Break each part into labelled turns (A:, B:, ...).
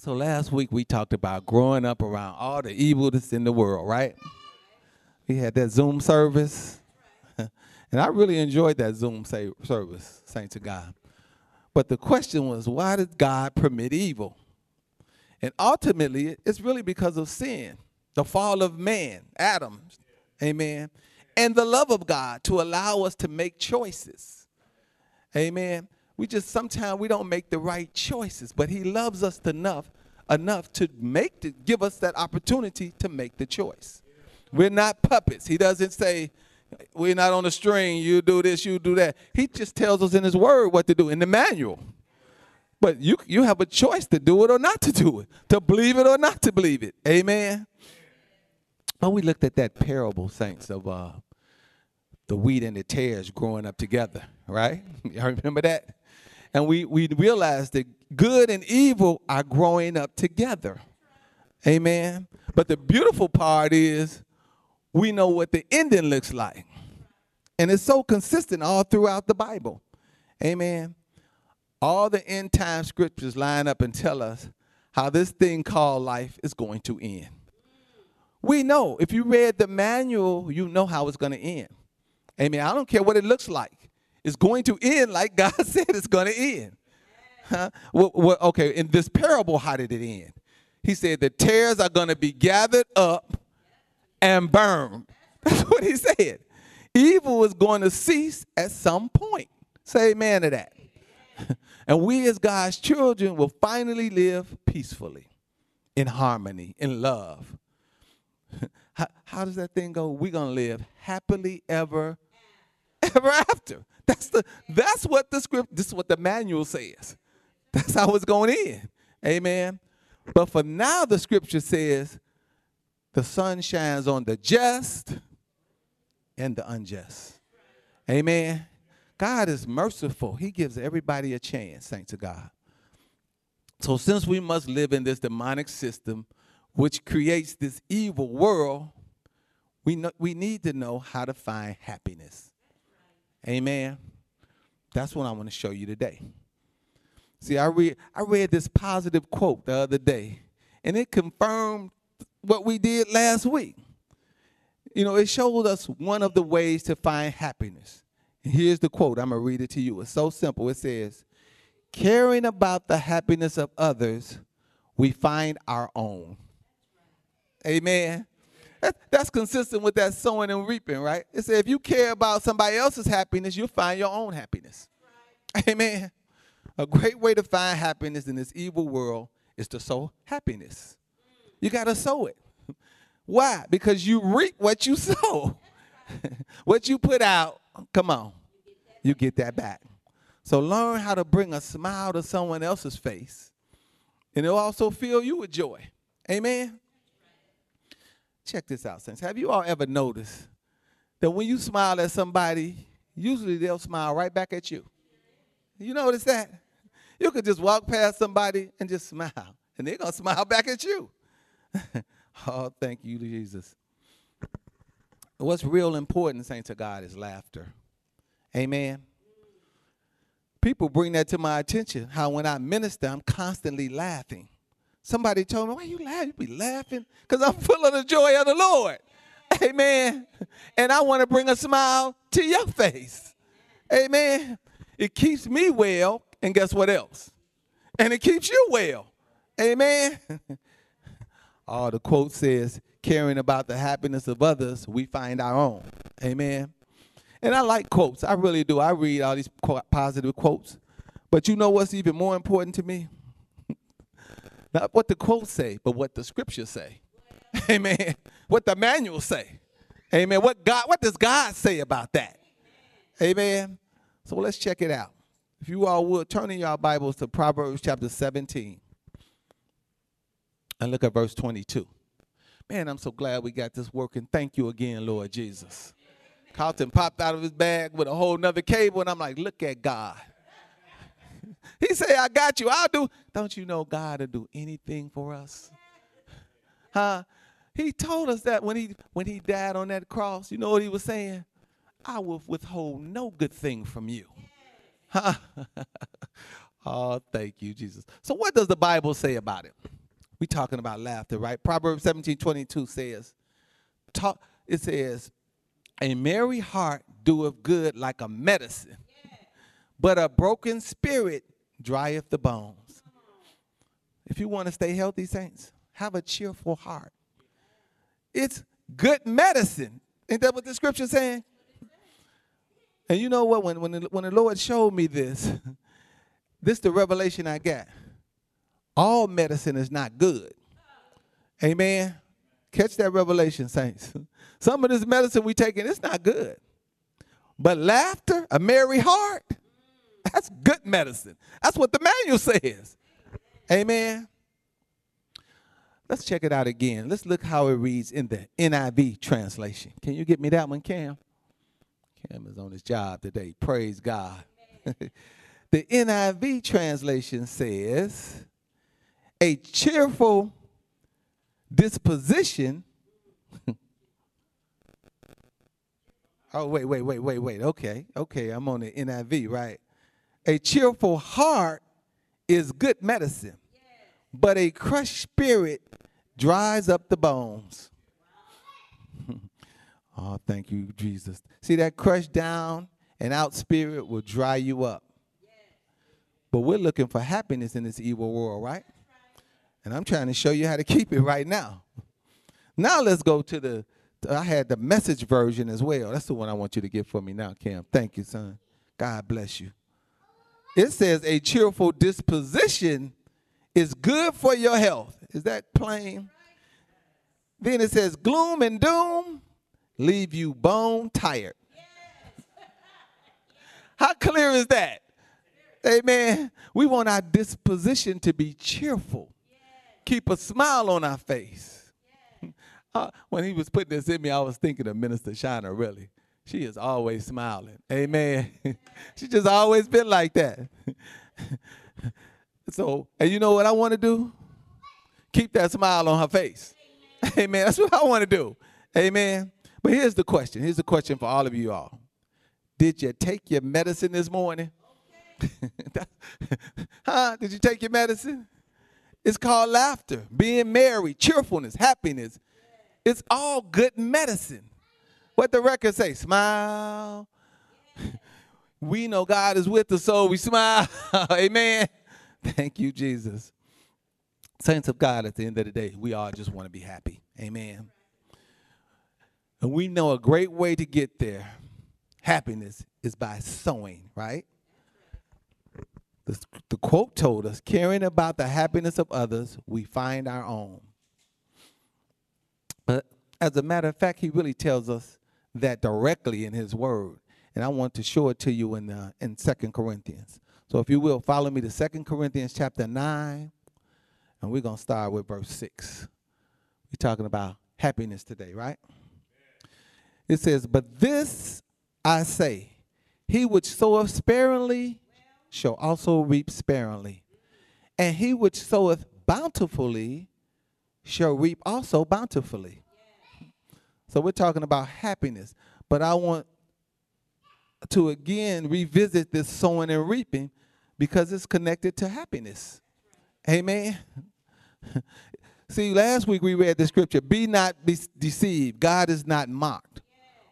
A: So last week we talked about growing up around all the evil that's in the world, right? We had that Zoom service. and I really enjoyed that Zoom service, thanks to God. But the question was, why did God permit evil? And ultimately, it's really because of sin, the fall of man, Adam, amen, and the love of God to allow us to make choices, amen. We just sometimes we don't make the right choices, but He loves us enough enough to make to give us that opportunity to make the choice. We're not puppets. He doesn't say, we're not on a string, you do this, you do that. He just tells us in his word what to do in the manual. But you you have a choice to do it or not to do it, to believe it or not to believe it. Amen. But we looked at that parable, saints, of uh, the wheat and the tares growing up together, right? Y'all remember that? And we, we realized that good and evil are growing up together. Amen. But the beautiful part is we know what the ending looks like. And it's so consistent all throughout the Bible. Amen. All the end time scriptures line up and tell us how this thing called life is going to end. We know. If you read the manual, you know how it's going to end. Amen. I don't care what it looks like. It's going to end like God said it's going to end. Huh? Well, well, okay, in this parable, how did it end? He said the tares are going to be gathered up and burned. That's what he said. Evil is going to cease at some point. Say amen to that. and we, as God's children, will finally live peacefully, in harmony, in love. how, how does that thing go? We're going to live happily ever, ever after. That's the that's what the script, this is what the manual says. That's how it's going in. Amen. But for now, the scripture says the sun shines on the just and the unjust. Amen. God is merciful. He gives everybody a chance, thanks to God. So since we must live in this demonic system which creates this evil world, we, know, we need to know how to find happiness. Amen. That's what I want to show you today. See, I read I read this positive quote the other day, and it confirmed what we did last week. You know, it showed us one of the ways to find happiness. And here's the quote. I'm gonna read it to you. It's so simple. It says, "Caring about the happiness of others, we find our own." Amen. That, that's consistent with that sowing and reaping, right? It says if you care about somebody else's happiness, you'll find your own happiness. Right. Amen. A great way to find happiness in this evil world is to sow happiness. You got to sow it. Why? Because you reap what you sow. what you put out, come on, you get that back. So learn how to bring a smile to someone else's face, and it'll also fill you with joy. Amen. Check this out, saints. Have you all ever noticed that when you smile at somebody, usually they'll smile right back at you? You notice that? You could just walk past somebody and just smile, and they're going to smile back at you. oh, thank you, Jesus. What's real important, saints of God, is laughter. Amen. People bring that to my attention, how when I minister, I'm constantly laughing. Somebody told me, why you laughing? You be laughing? Because I'm full of the joy of the Lord. Amen. And I want to bring a smile to your face. Amen. It keeps me well, and guess what else? And it keeps you well. Amen. oh, the quote says, caring about the happiness of others, we find our own. Amen. And I like quotes. I really do. I read all these positive quotes. But you know what's even more important to me? Not what the quotes say, but what the scriptures say. Amen. What the manual say. Amen. What God what does God say about that? Amen. So let's check it out. If you all would turn in your Bibles to Proverbs chapter 17 and look at verse 22. Man, I'm so glad we got this working. Thank you again, Lord Jesus. Carlton popped out of his bag with a whole nother cable, and I'm like, look at God. He say, I got you. I'll do. Don't you know God will do anything for us? Huh? He told us that when he when he died on that cross. You know what he was saying? I will withhold no good thing from you. Huh? Oh, thank you, Jesus. So what does the Bible say about it? We talking about laughter, right? Proverbs 17, 22 says, talk, it says, a merry heart doeth good like a medicine, but a broken spirit drieth the bones. If you want to stay healthy, saints, have a cheerful heart. It's good medicine. Ain't that what the scripture saying? And you know what? When, when, the, when the Lord showed me this, this the revelation I got. All medicine is not good. Amen. Catch that revelation, saints. Some of this medicine we taking, it's not good. But laughter, a merry heart, that's good medicine. That's what the manual says. Amen. Let's check it out again. Let's look how it reads in the NIV translation. Can you get me that one, Cam? Cam is on his job today. Praise God. the NIV translation says, a cheerful disposition. oh, wait, wait, wait, wait, wait. Okay, okay, I'm on the NIV, right? A cheerful heart is good medicine, but a crushed spirit dries up the bones. oh, thank you, Jesus. See that crushed down and out spirit will dry you up. But we're looking for happiness in this evil world, right? And I'm trying to show you how to keep it right now. Now let's go to the, I had the message version as well. That's the one I want you to get for me now, Cam. Thank you, son. God bless you. It says a cheerful disposition is good for your health. Is that plain? Then it says gloom and doom leave you bone tired. How clear is that? Amen. We want our disposition to be cheerful. Keep a smile on our face. uh, when he was putting this in me, I was thinking of Minister Shiner, really. She is always smiling. Amen. she just always been like that. so, and you know what I want to do? Keep that smile on her face. Amen. That's what I want to do. Amen. But here's the question. Here's the question for all of you all. Did you take your medicine this morning? huh? Did you take your medicine? It's called laughter, being merry, cheerfulness, happiness. It's all good medicine. What the record say? Smile. we know God is with us, so we smile. Amen. Thank you, Jesus. Saints of God, at the end of the day, we all just want to be happy. Amen. And we know a great way to get there, happiness, is by sowing, right? The, the quote told us caring about the happiness of others, we find our own. But as a matter of fact, he really tells us that directly in his word. And I want to show it to you in, uh, in 2 Corinthians. So if you will, follow me to 2 Corinthians chapter 9, and we're going to start with verse 6. We're talking about happiness today, right? It says, But this I say, he which soweth sparingly shall also reap sparingly. And he which soweth bountifully shall reap also bountifully. So we're talking about happiness. But I want to again revisit this sowing and reaping because it's connected to happiness. Amen. See, last week we read the scripture Be not deceived, God is not mocked.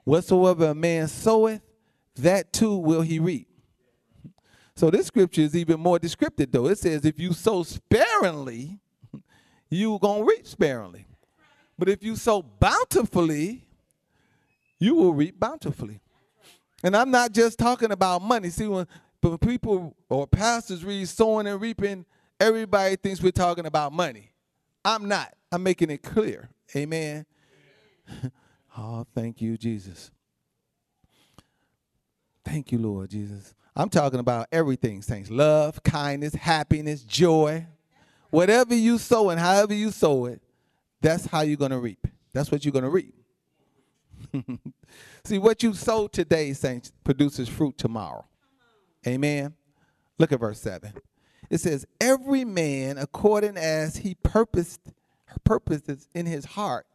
A: Whatsoever a man soweth, that too will he reap. So this scripture is even more descriptive, though. It says, if you sow sparingly, you're going to reap sparingly. But if you sow bountifully, you will reap bountifully. And I'm not just talking about money. See, when people or pastors read sowing and reaping, everybody thinks we're talking about money. I'm not. I'm making it clear. Amen. oh, thank you, Jesus. Thank you, Lord Jesus. I'm talking about everything, saints. Love, kindness, happiness, joy. Whatever you sow and however you sow it, that's how you're going to reap. That's what you're going to reap. See, what you sow today, saints, produces fruit tomorrow. Amen. Look at verse 7. It says, Every man according as he purposed, purposes in his heart,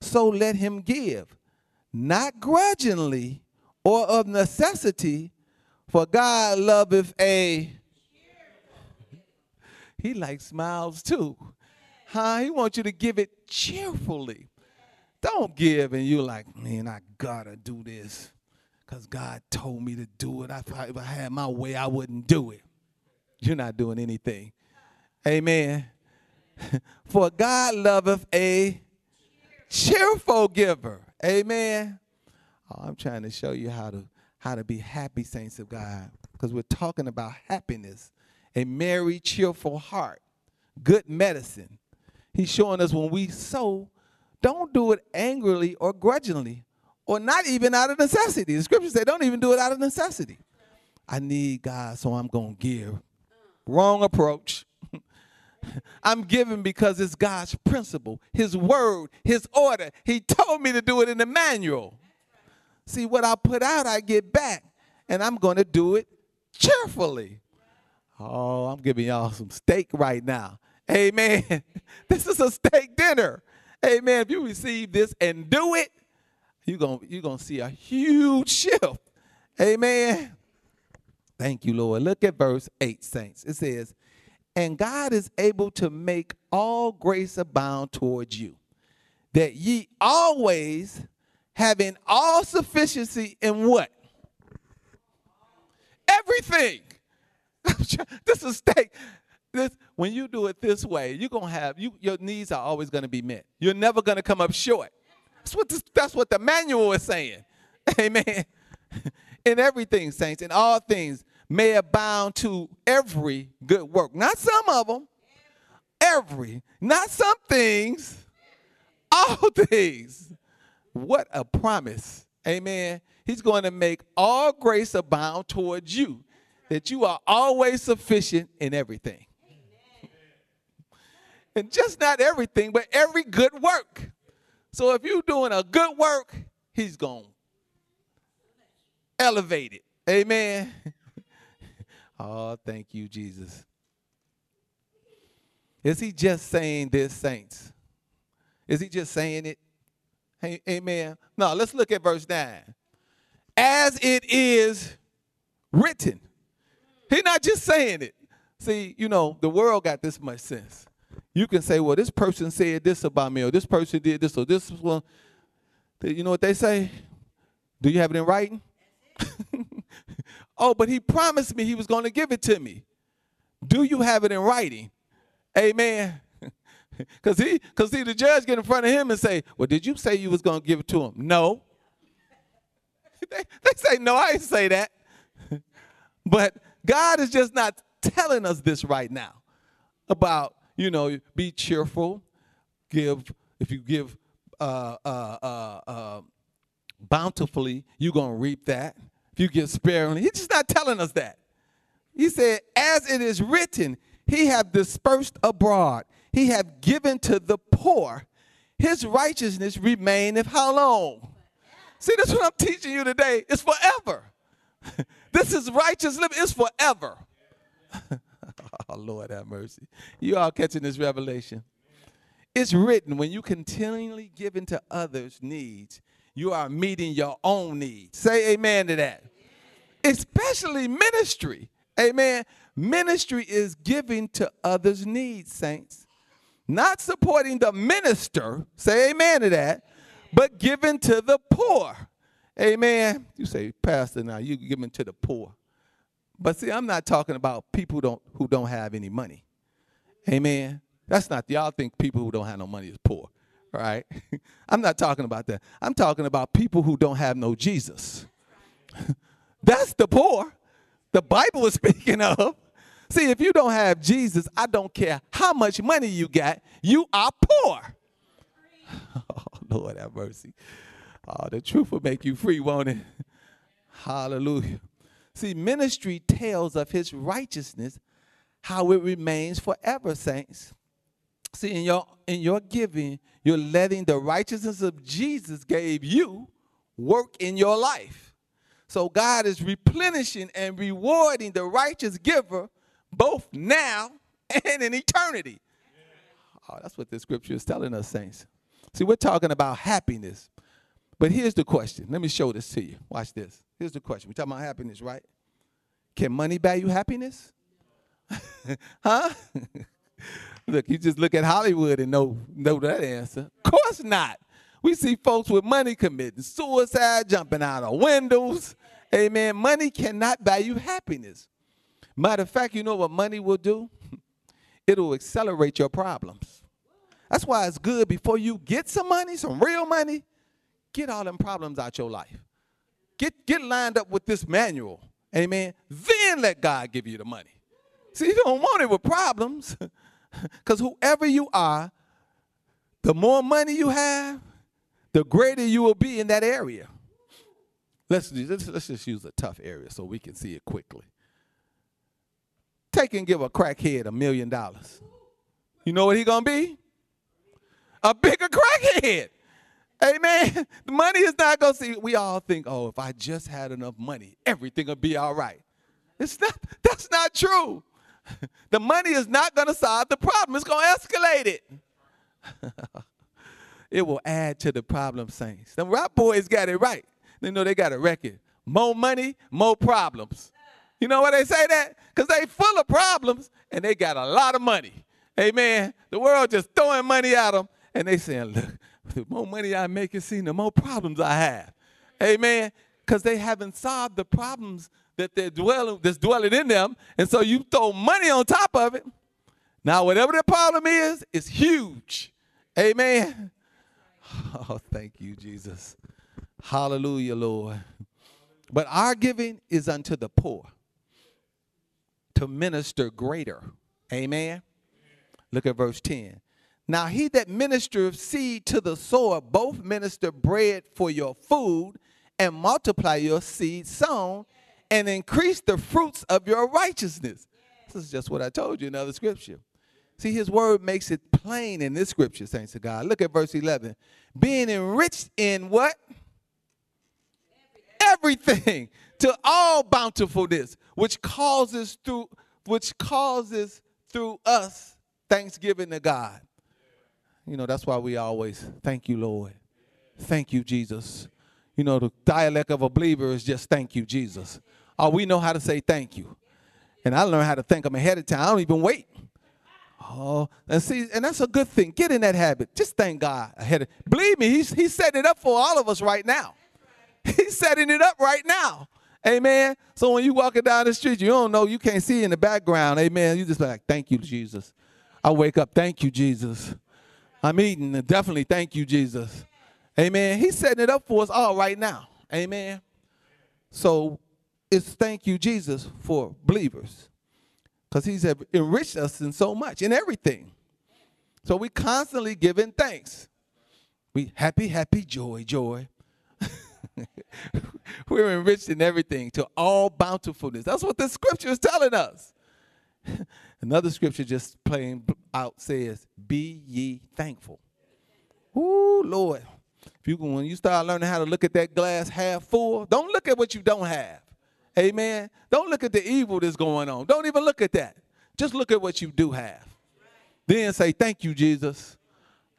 A: so let him give, not grudgingly or of necessity, for God loveth a He likes smiles too. Huh? He wants you to give it cheerfully. Don't give and you're like, man, I gotta do this because God told me to do it. If I, if I had my way, I wouldn't do it. You're not doing anything. Amen. For God loveth a cheerful giver. Amen. Oh, I'm trying to show you how to how to be happy saints of God because we're talking about happiness, a merry, cheerful heart, good medicine. He's showing us when we sow, don't do it angrily or grudgingly or not even out of necessity. The scriptures say don't even do it out of necessity. I need God, so I'm going to give. Wrong approach. I'm giving because it's God's principle, His word, His order. He told me to do it in the manual. See, what I put out, I get back, and I'm going to do it cheerfully. Oh, I'm giving y'all some steak right now. Amen. This is a steak dinner. Amen. If you receive this and do it, you're going you're gonna see a huge shift. Amen. Thank you, Lord. Look at verse 8, saints. It says, And God is able to make all grace abound towards you, that ye always having all sufficiency in what? Everything. this is steak. This when you do it this way, you're gonna have you your needs are always gonna be met. You're never gonna come up short. That's what this, that's what the manual is saying. Amen. in everything, saints, in all things, may abound to every good work. Not some of them, every, not some things, all things. What a promise. Amen. He's going to make all grace abound towards you, that you are always sufficient in everything. And just not everything, but every good work. So if you're doing a good work, he's going to elevate it. Amen. oh, thank you, Jesus. Is he just saying this, saints? Is he just saying it? Hey, amen. No, let's look at verse 9. As it is written. He's not just saying it. See, you know, the world got this much sense. You can say, well, this person said this about me, or this person did this, or this one. You know what they say? Do you have it in writing? oh, but he promised me he was going to give it to me. Do you have it in writing? Amen. Because he, because see, the judge get in front of him and say, Well, did you say you was gonna give it to him? No. they, they say, No, I didn't say that. but God is just not telling us this right now about, you know, be cheerful, give, if you give uh, uh, uh, uh bountifully, you're gonna reap that. If you give sparingly, he's just not telling us that. He said, as it is written, he have dispersed abroad he have given to the poor. His righteousness remaineth how long? See, that's what I'm teaching you today. It's forever. this is righteous living. It's forever. oh, Lord have mercy. You all catching this revelation? It's written when you continually give into others' needs, you are meeting your own needs. Say amen to that. Especially ministry. Amen. Ministry is giving to others' needs, saints not supporting the minister, say amen to that, but giving to the poor. Amen. You say, Pastor, now you giving to the poor. But see, I'm not talking about people don't who don't have any money. Amen. That's not y'all think people who don't have no money is poor. Right? I'm not talking about that. I'm talking about people who don't have no Jesus. That's the poor. The Bible is speaking of. See, if you don't have Jesus, I don't care how much money you got, you are poor. Oh, Lord have mercy. Oh, the truth will make you free, won't it? Hallelujah. See, ministry tells of his righteousness, how it remains forever, saints. See, in your in your giving, you're letting the righteousness of Jesus gave you work in your life. So God is replenishing and rewarding the righteous giver both now and in eternity. Oh, that's what the scripture is telling us, saints. See, we're talking about happiness. But here's the question. Let me show this to you. Watch this. Here's the question. We're talking about happiness, right? Can money buy you happiness? huh? look, you just look at Hollywood and know know that answer. Of course not. We see folks with money committing suicide, jumping out of windows. Amen. Money cannot buy you happiness. Matter of fact, you know what money will do? It'll accelerate your problems. That's why it's good before you get some money, some real money, get all them problems out your life. Get, get lined up with this manual. Amen. Then let God give you the money. See, you don't want it with problems. Because whoever you are, the more money you have, the greater you will be in that area. Let's, let's, let's just use a tough area so we can see it quickly. Take and give a crackhead a million dollars. You know what he gonna be? A bigger crackhead. Amen. The money is not gonna see. We all think, oh, if I just had enough money, everything will be all right. It's not. That's not true. The money is not gonna solve the problem. It's gonna escalate it. it will add to the problem, saints. The rap boys got it right. They know they got a record. More money, more problems. You know why they say that? Because they full of problems and they got a lot of money. Amen. The world just throwing money at them and they saying, look, the more money I make it seem, the more problems I have. Amen. Because they haven't solved the problems that they're dwelling, that's dwelling in them. And so you throw money on top of it. Now, whatever the problem is, it's huge. Amen. Oh, thank you, Jesus. Hallelujah, Lord. But our giving is unto the poor to minister greater. Amen. Look at verse 10. Now he that ministereth seed to the sower both minister bread for your food and multiply your seed sown and increase the fruits of your righteousness. This is just what I told you in other scripture. See, his word makes it plain in this scripture, saints of God. Look at verse 11. Being enriched in what? Everything to all bountifulness, which causes through which causes through us thanksgiving to God. You know, that's why we always thank you, Lord. Thank you, Jesus. You know, the dialect of a believer is just thank you, Jesus. Oh, we know how to say thank you. And I learned how to thank him ahead of time. I don't even wait. Oh, and see, and that's a good thing. Get in that habit. Just thank God ahead of. Believe me, he's he's setting it up for all of us right now. He's setting it up right now. Amen. So when you walking down the street, you don't know, you can't see in the background. Amen. You just like, thank you, Jesus. I wake up, thank you, Jesus. I'm eating, and definitely thank you, Jesus. Amen. He's setting it up for us all right now. Amen. So it's thank you, Jesus, for believers. Because he's enriched us in so much, in everything. So we constantly giving thanks. We happy, happy, joy, joy. We're enriched in everything to all bountifulness. That's what the scripture is telling us. Another scripture just plain out says, Be ye thankful. Ooh, Lord. If you when you start learning how to look at that glass half full, don't look at what you don't have. Amen. Don't look at the evil that's going on. Don't even look at that. Just look at what you do have. Then say, Thank you, Jesus.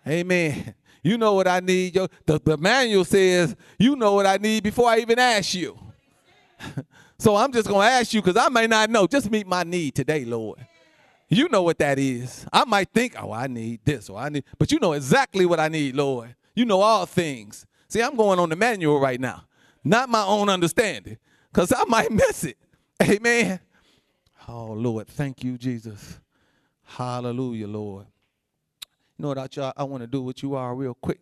A: Amen. You know what I need. The, the manual says, you know what I need before I even ask you. so I'm just going to ask you because I may not know. Just meet my need today, Lord. You know what that is. I might think, oh, I need this or I need, but you know exactly what I need, Lord. You know all things. See, I'm going on the manual right now, not my own understanding, because I might miss it. Amen. Oh, Lord, thank you, Jesus. Hallelujah, Lord. You know what, y'all? I want to do what you are real quick.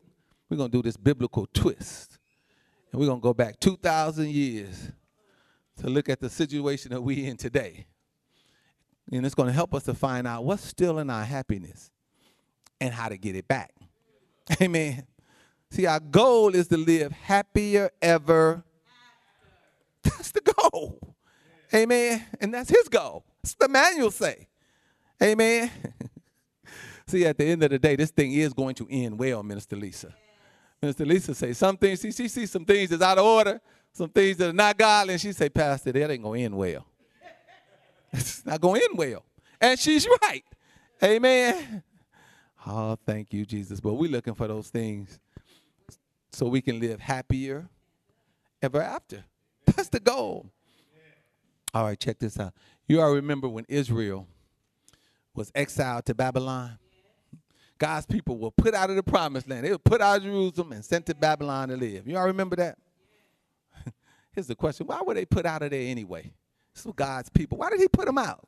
A: We're going to do this biblical twist. And we're going to go back 2,000 years to look at the situation that we're in today. And it's going to help us to find out what's still in our happiness and how to get it back. Amen. See, our goal is to live happier ever. That's the goal. Amen. And that's his goal. That's the manual say. Amen. See, at the end of the day, this thing is going to end well, Minister Lisa. Minister Lisa say some things, she, she sees some things that's out of order, some things that are not godly, and she say, Pastor, that ain't going to end well. it's not going to end well. And she's right. Amen. Oh, thank you, Jesus. But we're looking for those things so we can live happier ever after. That's the goal. All right, check this out. You all remember when Israel was exiled to Babylon? God's people were put out of the promised land. They were put out of Jerusalem and sent to Babylon to live. You all remember that? Here's the question why were they put out of there anyway? This God's people. Why did he put them out?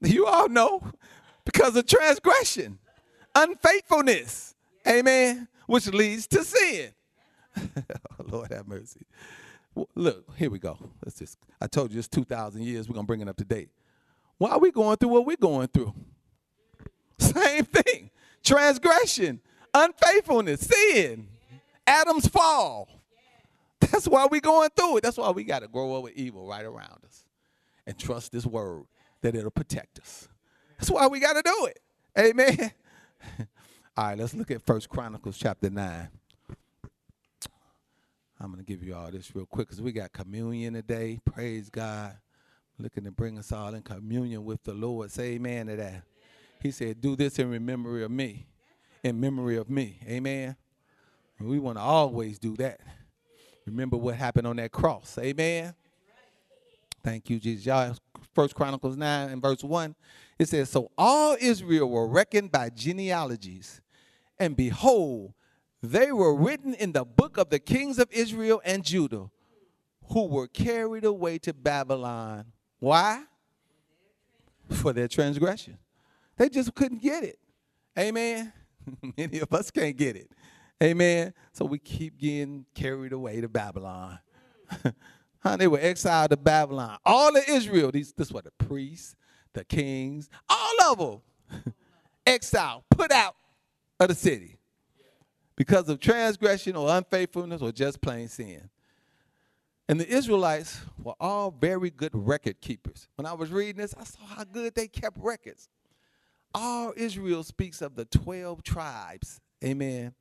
A: You all know because of transgression, unfaithfulness. Amen. Which leads to sin. oh, Lord have mercy. Look, here we go. Let's just, I told you it's 2,000 years. We're going to bring it up to date. Why are we going through what we're going through? Same thing. Transgression, unfaithfulness, sin, Adam's fall. That's why we're going through it. That's why we got to grow up with evil right around us and trust this word that it'll protect us. That's why we got to do it. Amen. All right, let's look at First Chronicles chapter 9. I'm going to give you all this real quick because we got communion today. Praise God. Looking to bring us all in communion with the Lord. Say amen to that. He said, Do this in memory of me. In memory of me. Amen. We want to always do that. Remember what happened on that cross. Amen. Thank you, Jesus. Y'all, First Chronicles 9 and verse 1. It says, So all Israel were reckoned by genealogies, and behold, they were written in the book of the kings of Israel and Judah, who were carried away to Babylon. Why? For their transgression. They just couldn't get it. Amen. Many of us can't get it. Amen. So we keep getting carried away to Babylon. huh, they were exiled to Babylon. All of Israel, these this were the priests, the kings, all of them exiled, put out of the city because of transgression or unfaithfulness or just plain sin. And the Israelites were all very good record keepers. When I was reading this, I saw how good they kept records. All Israel speaks of the 12 tribes. Amen.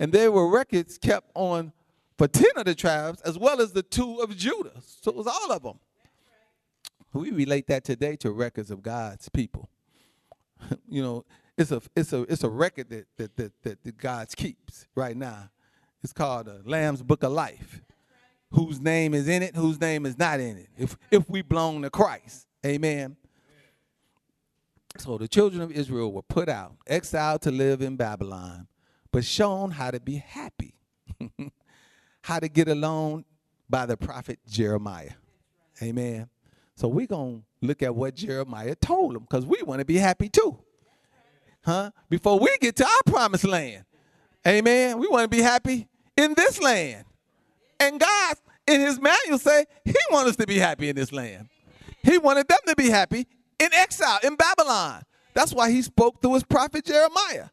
A: And there were records kept on for 10 of the tribes as well as the two of Judah. So it was all of them. We relate that today to records of God's people. you know, it's a it's a it's a record that that that, that, that God keeps right now. It's called the Lamb's Book of Life. Whose name is in it, whose name is not in it. If if we belong to Christ. Amen. So the children of Israel were put out, exiled to live in Babylon, but shown how to be happy. how to get along by the prophet Jeremiah. Amen. So we're going to look at what Jeremiah told them because we want to be happy too huh? Before we get to our promised land. Amen. We want to be happy in this land. And God, in his manual, say he wants us to be happy in this land. He wanted them to be happy in exile, in Babylon. That's why he spoke through his prophet Jeremiah.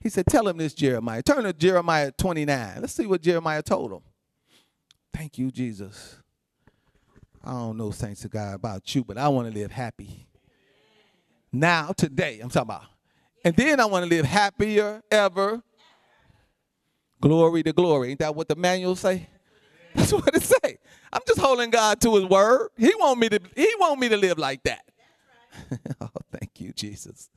A: He said, Tell him this, Jeremiah. Turn to Jeremiah 29. Let's see what Jeremiah told him. Thank you, Jesus. I don't know, saints of God, about you, but I want to live happy. Now, today, I'm talking about and then I want to live happier ever. Glory to glory. Ain't that what the manual say? That's what it say. I'm just holding God to his word. He want me to he want me to live like that. oh, thank you, Jesus.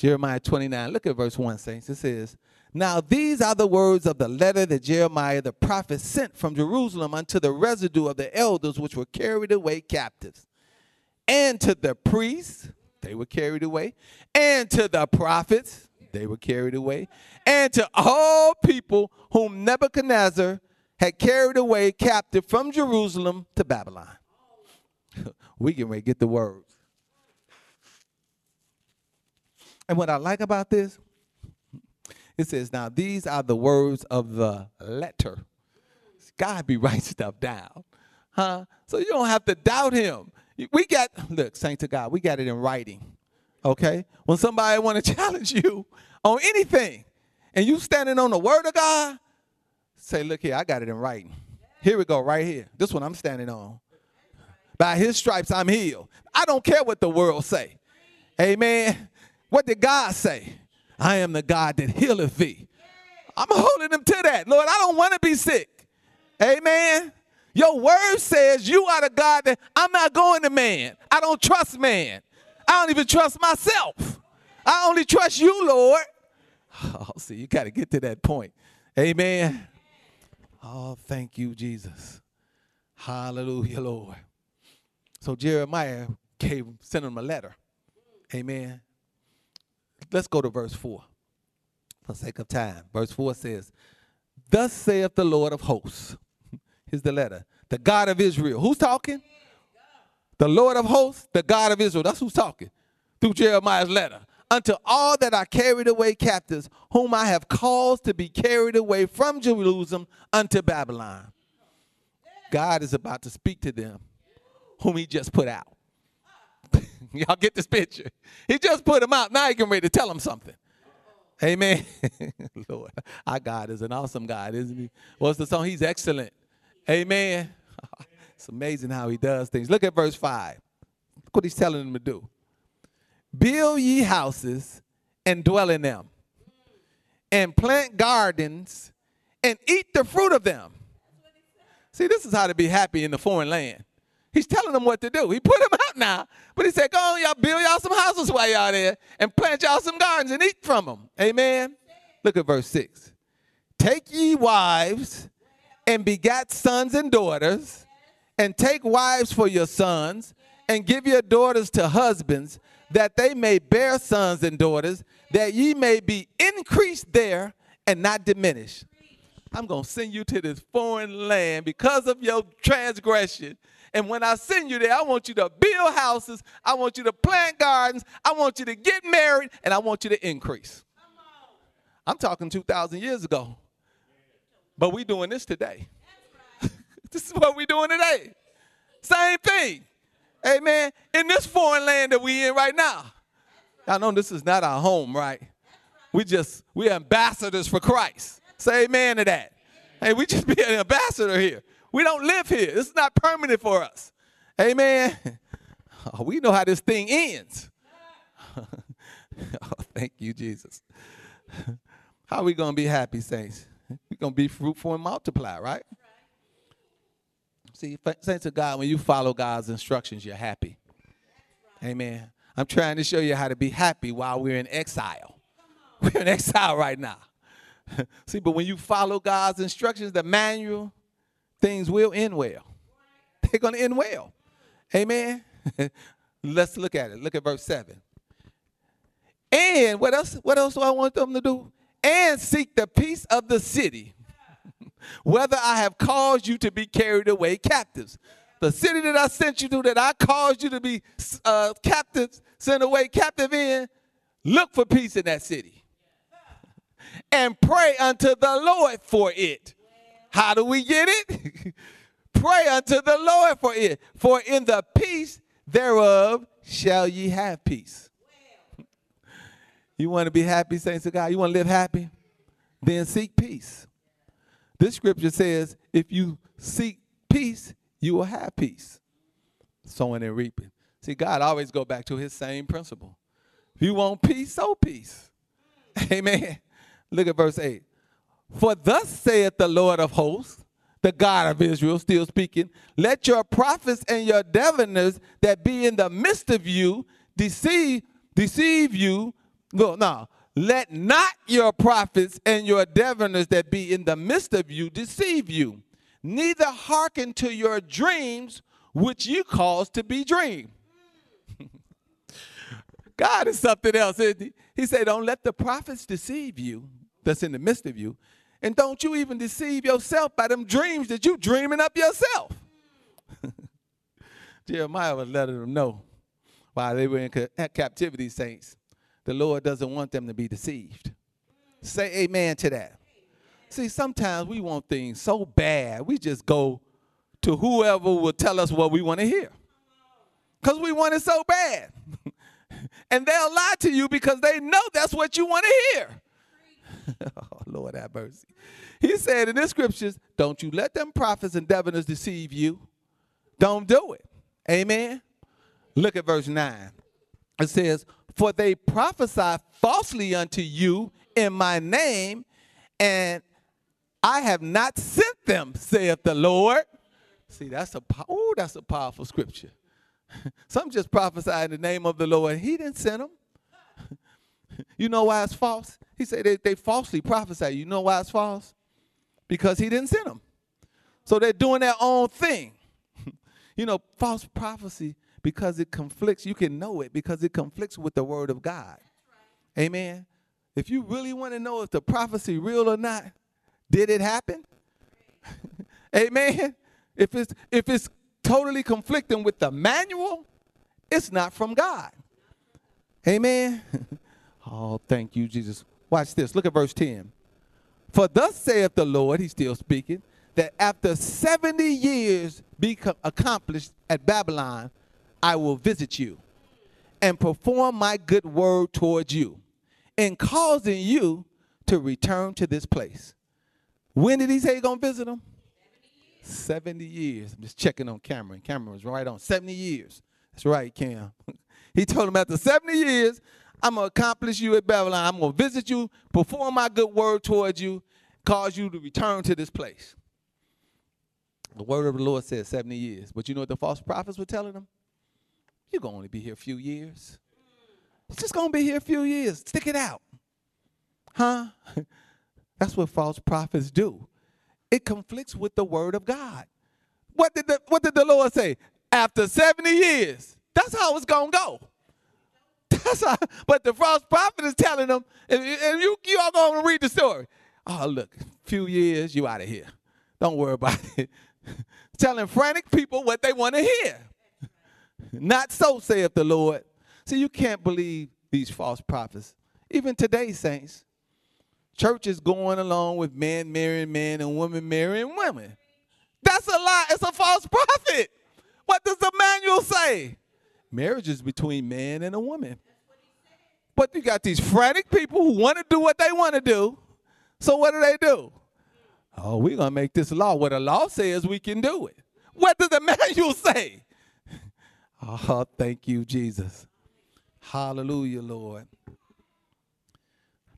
A: Jeremiah 29. Look at verse 1, saints. It says, Now these are the words of the letter that Jeremiah the prophet sent from Jerusalem unto the residue of the elders which were carried away captives, and to the priests they were carried away. And to the prophets, they were carried away. And to all people whom Nebuchadnezzar had carried away captive from Jerusalem to Babylon. we can get the words. And what I like about this, it says, now these are the words of the letter. God be writing stuff down. Huh? So you don't have to doubt him. We got, look, saint to God, we got it in writing. Okay? When somebody want to challenge you on anything and you standing on the word of God, say, look here, I got it in writing. Here we go, right here. This one I'm standing on. By his stripes I'm healed. I don't care what the world say. Amen. What did God say? I am the God that healeth thee. I'm holding them to that. Lord, I don't want to be sick. Amen. Your word says you are the God that I'm not going to man. I don't trust man. I don't even trust myself. I only trust you, Lord. Oh, see, you got to get to that point. Amen. Oh, thank you, Jesus. Hallelujah, Lord. So Jeremiah came, sent him a letter. Amen. Let's go to verse 4 for sake of time. Verse 4 says, Thus saith the Lord of hosts. Here's the letter. The God of Israel. Who's talking? The Lord of hosts, the God of Israel. That's who's talking through Jeremiah's letter. Unto all that are carried away captives, whom I have caused to be carried away from Jerusalem unto Babylon. God is about to speak to them, whom he just put out. Y'all get this picture? He just put them out. Now he can ready to tell them something. Amen. Lord, our God is an awesome God, isn't he? What's the song? He's excellent. Amen. It's amazing how he does things. Look at verse 5. Look what he's telling them to do. Build ye houses and dwell in them, and plant gardens and eat the fruit of them. See, this is how to be happy in the foreign land. He's telling them what to do. He put them out now, but he said, Go on, y'all build y'all some houses while y'all there and plant y'all some gardens and eat from them. Amen. Look at verse 6. Take ye wives and begat sons and daughters and take wives for your sons, and give your daughters to husbands, that they may bear sons and daughters, that ye may be increased there and not diminished. I'm going to send you to this foreign land because of your transgression. And when I send you there, I want you to build houses, I want you to plant gardens, I want you to get married, and I want you to increase. I'm talking 2,000 years ago. But we're doing this today. This is what we're doing today. Same thing. Amen. In this foreign land that we're in right now. I know this is not our home, right? We just, we're ambassadors for Christ. Say amen to that. Hey, we just be an ambassador here. We don't live here. This is not permanent for us. Amen. Oh, we know how this thing ends. oh, thank you, Jesus. How are we going to be happy, saints? We're going to be fruitful and multiply, right? See, saints of God, when you follow God's instructions, you're happy. Amen. I'm trying to show you how to be happy while we're in exile. We're in exile right now. See, but when you follow God's instructions, the manual, things will end well. They're going to end well. Amen. Let's look at it. Look at verse 7. And what else? What else do I want them to do? And seek the peace of the city whether I have caused you to be carried away captives. The city that I sent you to, that I caused you to be uh, captives, sent away captive in, look for peace in that city. And pray unto the Lord for it. How do we get it? pray unto the Lord for it. For in the peace thereof shall ye have peace. you want to be happy, saints of God? You want to live happy? Then seek peace. This scripture says, if you seek peace, you will have peace. Sowing and reaping. See, God always go back to his same principle. If you want peace, sow peace. Amen. Look at verse 8. For thus saith the Lord of hosts, the God of Israel, still speaking, let your prophets and your diviners that be in the midst of you deceive, deceive you. No, no. Let not your prophets and your diviners that be in the midst of you deceive you, neither hearken to your dreams which you cause to be dreamed. God is something else, he? He said, Don't let the prophets deceive you that's in the midst of you. And don't you even deceive yourself by them dreams that you're dreaming up yourself. Jeremiah was letting them know while they were in captivity, saints the Lord doesn't want them to be deceived. Say amen to that. See, sometimes we want things so bad, we just go to whoever will tell us what we want to hear. Because we want it so bad. and they'll lie to you because they know that's what you want to hear. oh, Lord have mercy. He said in the scriptures, don't you let them prophets and diviners deceive you. Don't do it. Amen. Look at verse 9. It says, For they prophesy falsely unto you in my name, and I have not sent them, saith the Lord. See, that's a oh, that's a powerful scripture. Some just prophesy in the name of the Lord. He didn't send them. You know why it's false? He said they, they falsely prophesy. You know why it's false? Because he didn't send them. So they're doing their own thing. you know, false prophecy because it conflicts. You can know it because it conflicts with the word of God. Amen. If you really want to know if the prophecy real or not, did it happen? Amen. If it's if it's totally conflicting with the manual, it's not from God. Amen. oh, thank you, Jesus. Watch this. Look at verse 10. For thus saith the Lord, he's still speaking, that after 70 years be accomplished at Babylon, I will visit you and perform my good word towards you in causing you to return to this place. When did he say he's going to visit them? 70 years. I'm just checking on Cameron. Cameron was right on. 70 years. That's right, Cam. he told him after 70 years, I'm going to accomplish you at Babylon. I'm going to visit you, perform my good word towards you, cause you to return to this place. The word of the Lord says 70 years. But you know what the false prophets were telling them? You're going to only be here a few years. It's just going to be here a few years. Stick it out. Huh? That's what false prophets do. It conflicts with the word of God. What did the, what did the Lord say? After 70 years, that's how it's going to go. How, but the false prophet is telling them, and, and you, you all going to read the story. Oh, look, few years, you out of here. Don't worry about it. telling frantic people what they want to hear. Not so, saith the Lord. See, you can't believe these false prophets. Even today, saints, churches going along with men marrying men and women marrying women. That's a lie. It's a false prophet. What does the manual say? Marriage is between man and a woman. But you got these frantic people who want to do what they want to do. So what do they do? Oh, we're going to make this law. What the law says, we can do it. What does the manual say? Oh, thank you, Jesus. Hallelujah, Lord.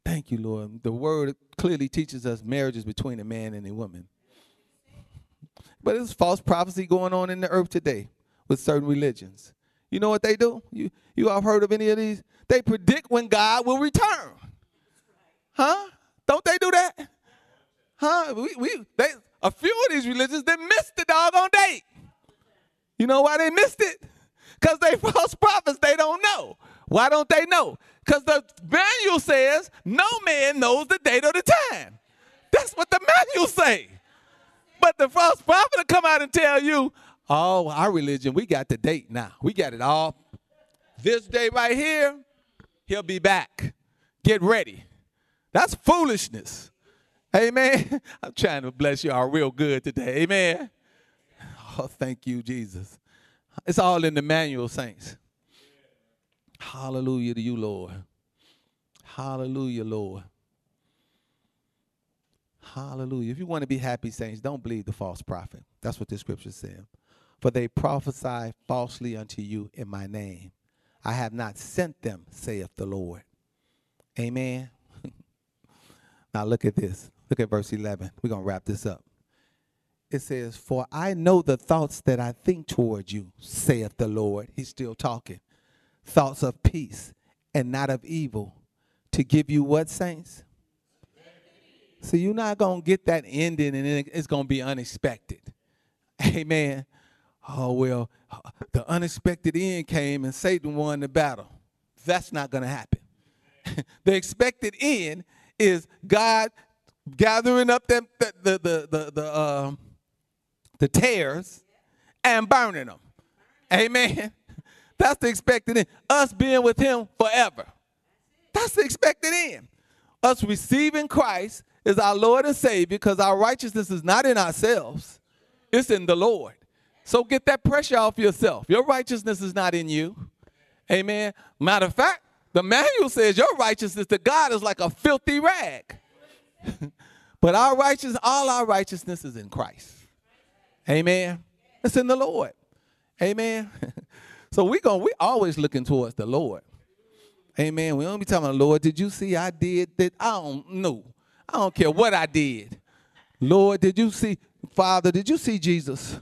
A: Thank you, Lord. The word clearly teaches us marriages between a man and a woman. But there's false prophecy going on in the earth today with certain religions. You know what they do? You you all heard of any of these? They predict when God will return. Huh? Don't they do that? Huh? We, we they a few of these religions they missed the doggone date. You know why they missed it? Because they false prophets, they don't know. Why don't they know? Because the manual says no man knows the date or the time. That's what the manual say. But the false prophet will come out and tell you, oh, our religion, we got the date now. We got it all. This day right here, he'll be back. Get ready. That's foolishness. Amen. I'm trying to bless y'all real good today. Amen. Oh, thank you, Jesus. It's all in the manual, saints. Hallelujah to you, Lord. Hallelujah, Lord. Hallelujah. If you want to be happy, saints, don't believe the false prophet. That's what the scripture said. For they prophesy falsely unto you in my name. I have not sent them, saith the Lord. Amen. now look at this. Look at verse 11. We're going to wrap this up. It says, For I know the thoughts that I think toward you, saith the Lord. He's still talking thoughts of peace and not of evil to give you what, saints? So you're not going to get that ending and it's going to be unexpected. Amen. Oh, well, the unexpected end came and Satan won the battle. That's not going to happen. the expected end is God gathering up them, the, the, the, the, the, uh, the tares and burning them. Amen. That's the expected end. Us being with him forever. That's the expected end. Us receiving Christ is our Lord and Savior because our righteousness is not in ourselves, it's in the Lord. So get that pressure off yourself. Your righteousness is not in you. Amen. Matter of fact, the manual says your righteousness to God is like a filthy rag. but our righteousness, all our righteousness is in Christ. Amen. It's in the Lord. Amen. So we going we always looking towards the Lord. Amen. We don't be talking, Lord, did you see I did that? I don't know. I don't care what I did. Lord, did you see, Father, did you see Jesus?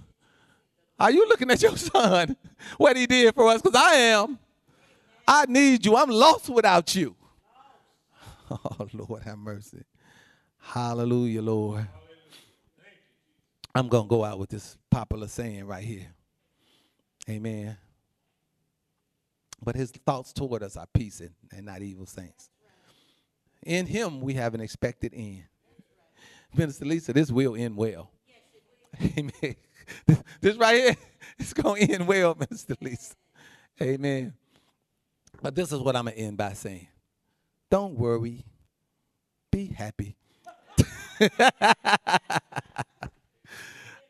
A: Are you looking at your son? What he did for us? Because I am. I need you. I'm lost without you. Oh, Lord, have mercy. Hallelujah, Lord. I'm going to go out with this popular saying right here. Amen. But his thoughts toward us are peace and, and not evil saints. In him we have an expected end. Minister Lisa, this will end well. Amen. This, right here, it's going to end well, Mr. Lisa. Amen. But this is what I'm going to end by saying. Don't worry. Be happy.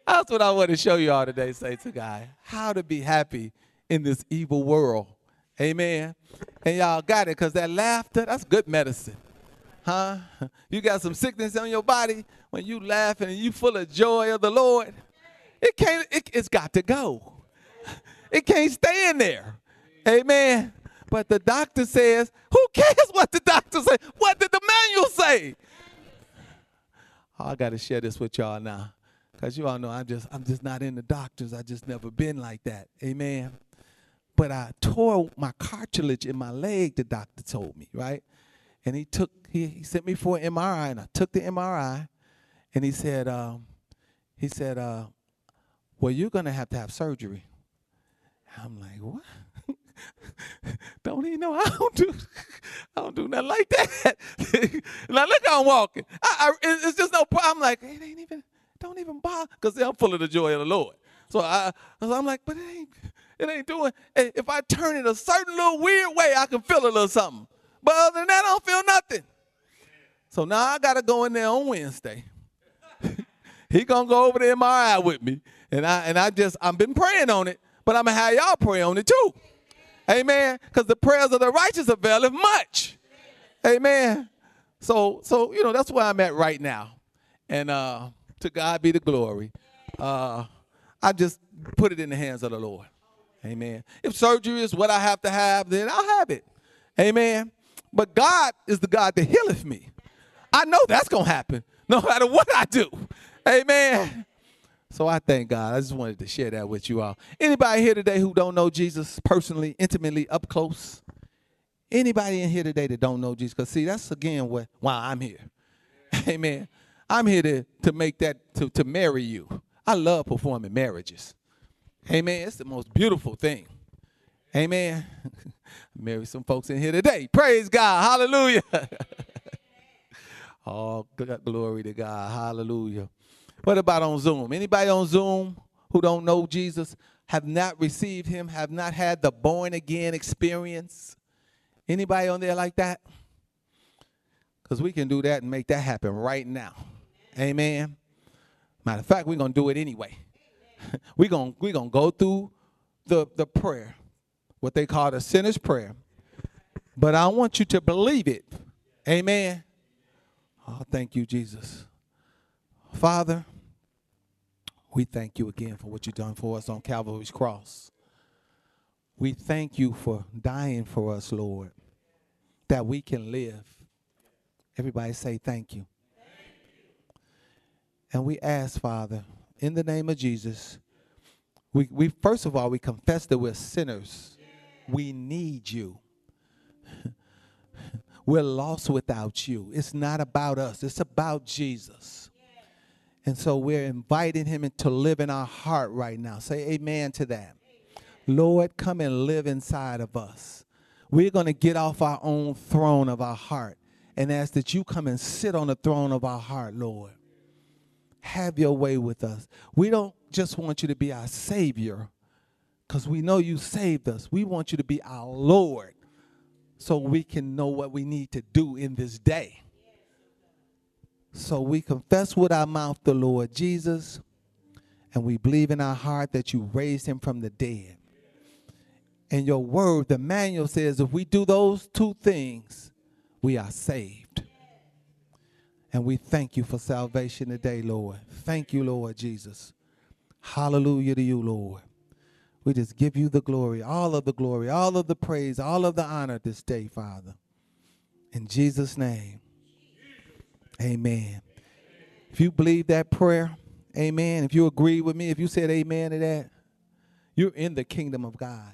A: That's what I want to show you all today, say to God. How to be happy in this evil world. Amen. And y'all got it because that laughter, that's good medicine. Huh? You got some sickness on your body when you laughing and you full of joy of the Lord. It can't, it, it's got to go. It can't stay in there. Amen. But the doctor says, who cares what the doctor say? What did the manual say? Oh, I got to share this with y'all now. Because you all know I'm just I'm just not in the doctors. I just never been like that. Amen. But I tore my cartilage in my leg, the doctor told me, right? And he took he, he sent me for an MRI and I took the MRI and he said, um, he said, uh, well, you're gonna have to have surgery. I'm like, what? don't even know I don't do I don't do nothing like that. now look how I'm walking. I, I, it's just no problem. I'm like, it ain't even don't even bother because I'm full of the joy of the Lord. So I so I'm like, but it ain't it ain't doing. If I turn it a certain little weird way, I can feel a little something. But other than that, I don't feel nothing. So now I gotta go in there on Wednesday. he gonna go over the MRI with me, and I and I just I've been praying on it, but I'm gonna have y'all pray on it too. Amen. Because the prayers of the righteous availeth much. Amen. So, so you know, that's where I'm at right now. And uh, to God be the glory. Uh, I just put it in the hands of the Lord. Amen. If surgery is what I have to have, then I'll have it. Amen. But God is the God that healeth me. I know that's going to happen no matter what I do. Amen. So I thank God. I just wanted to share that with you all. Anybody here today who don't know Jesus personally, intimately, up close? Anybody in here today that don't know Jesus? Because see, that's again what why I'm here. Amen. I'm here to, to make that to, to marry you. I love performing marriages. Amen. It's the most beautiful thing. Amen. Marry some folks in here today. Praise God. Hallelujah. oh, glory to God. Hallelujah. What about on Zoom? Anybody on Zoom who don't know Jesus, have not received him, have not had the born again experience? Anybody on there like that? Because we can do that and make that happen right now. Amen. Matter of fact, we're going to do it anyway. we're going we're gonna go through the, the prayer, what they call the sinner's prayer. But I want you to believe it. Amen. Oh, thank you, Jesus. Father, we thank you again for what you've done for us on Calvary's cross. We thank you for dying for us, Lord, that we can live. Everybody say thank you. And we ask, Father, in the name of Jesus, we, we first of all, we confess that we're sinners. We need you. we're lost without you. It's not about us, it's about Jesus. And so we're inviting him to live in our heart right now. Say amen to that. Lord, come and live inside of us. We're going to get off our own throne of our heart and ask that you come and sit on the throne of our heart, Lord. Have your way with us. We don't just want you to be our Savior because we know you saved us. We want you to be our Lord so we can know what we need to do in this day. So we confess with our mouth the Lord Jesus, and we believe in our heart that you raised him from the dead. And your word, the manual says, if we do those two things, we are saved. And we thank you for salvation today, Lord. Thank you, Lord Jesus. Hallelujah to you, Lord. We just give you the glory, all of the glory, all of the praise, all of the honor this day, Father. In Jesus' name. Amen. If you believe that prayer, amen. If you agree with me, if you said amen to that, you're in the kingdom of God.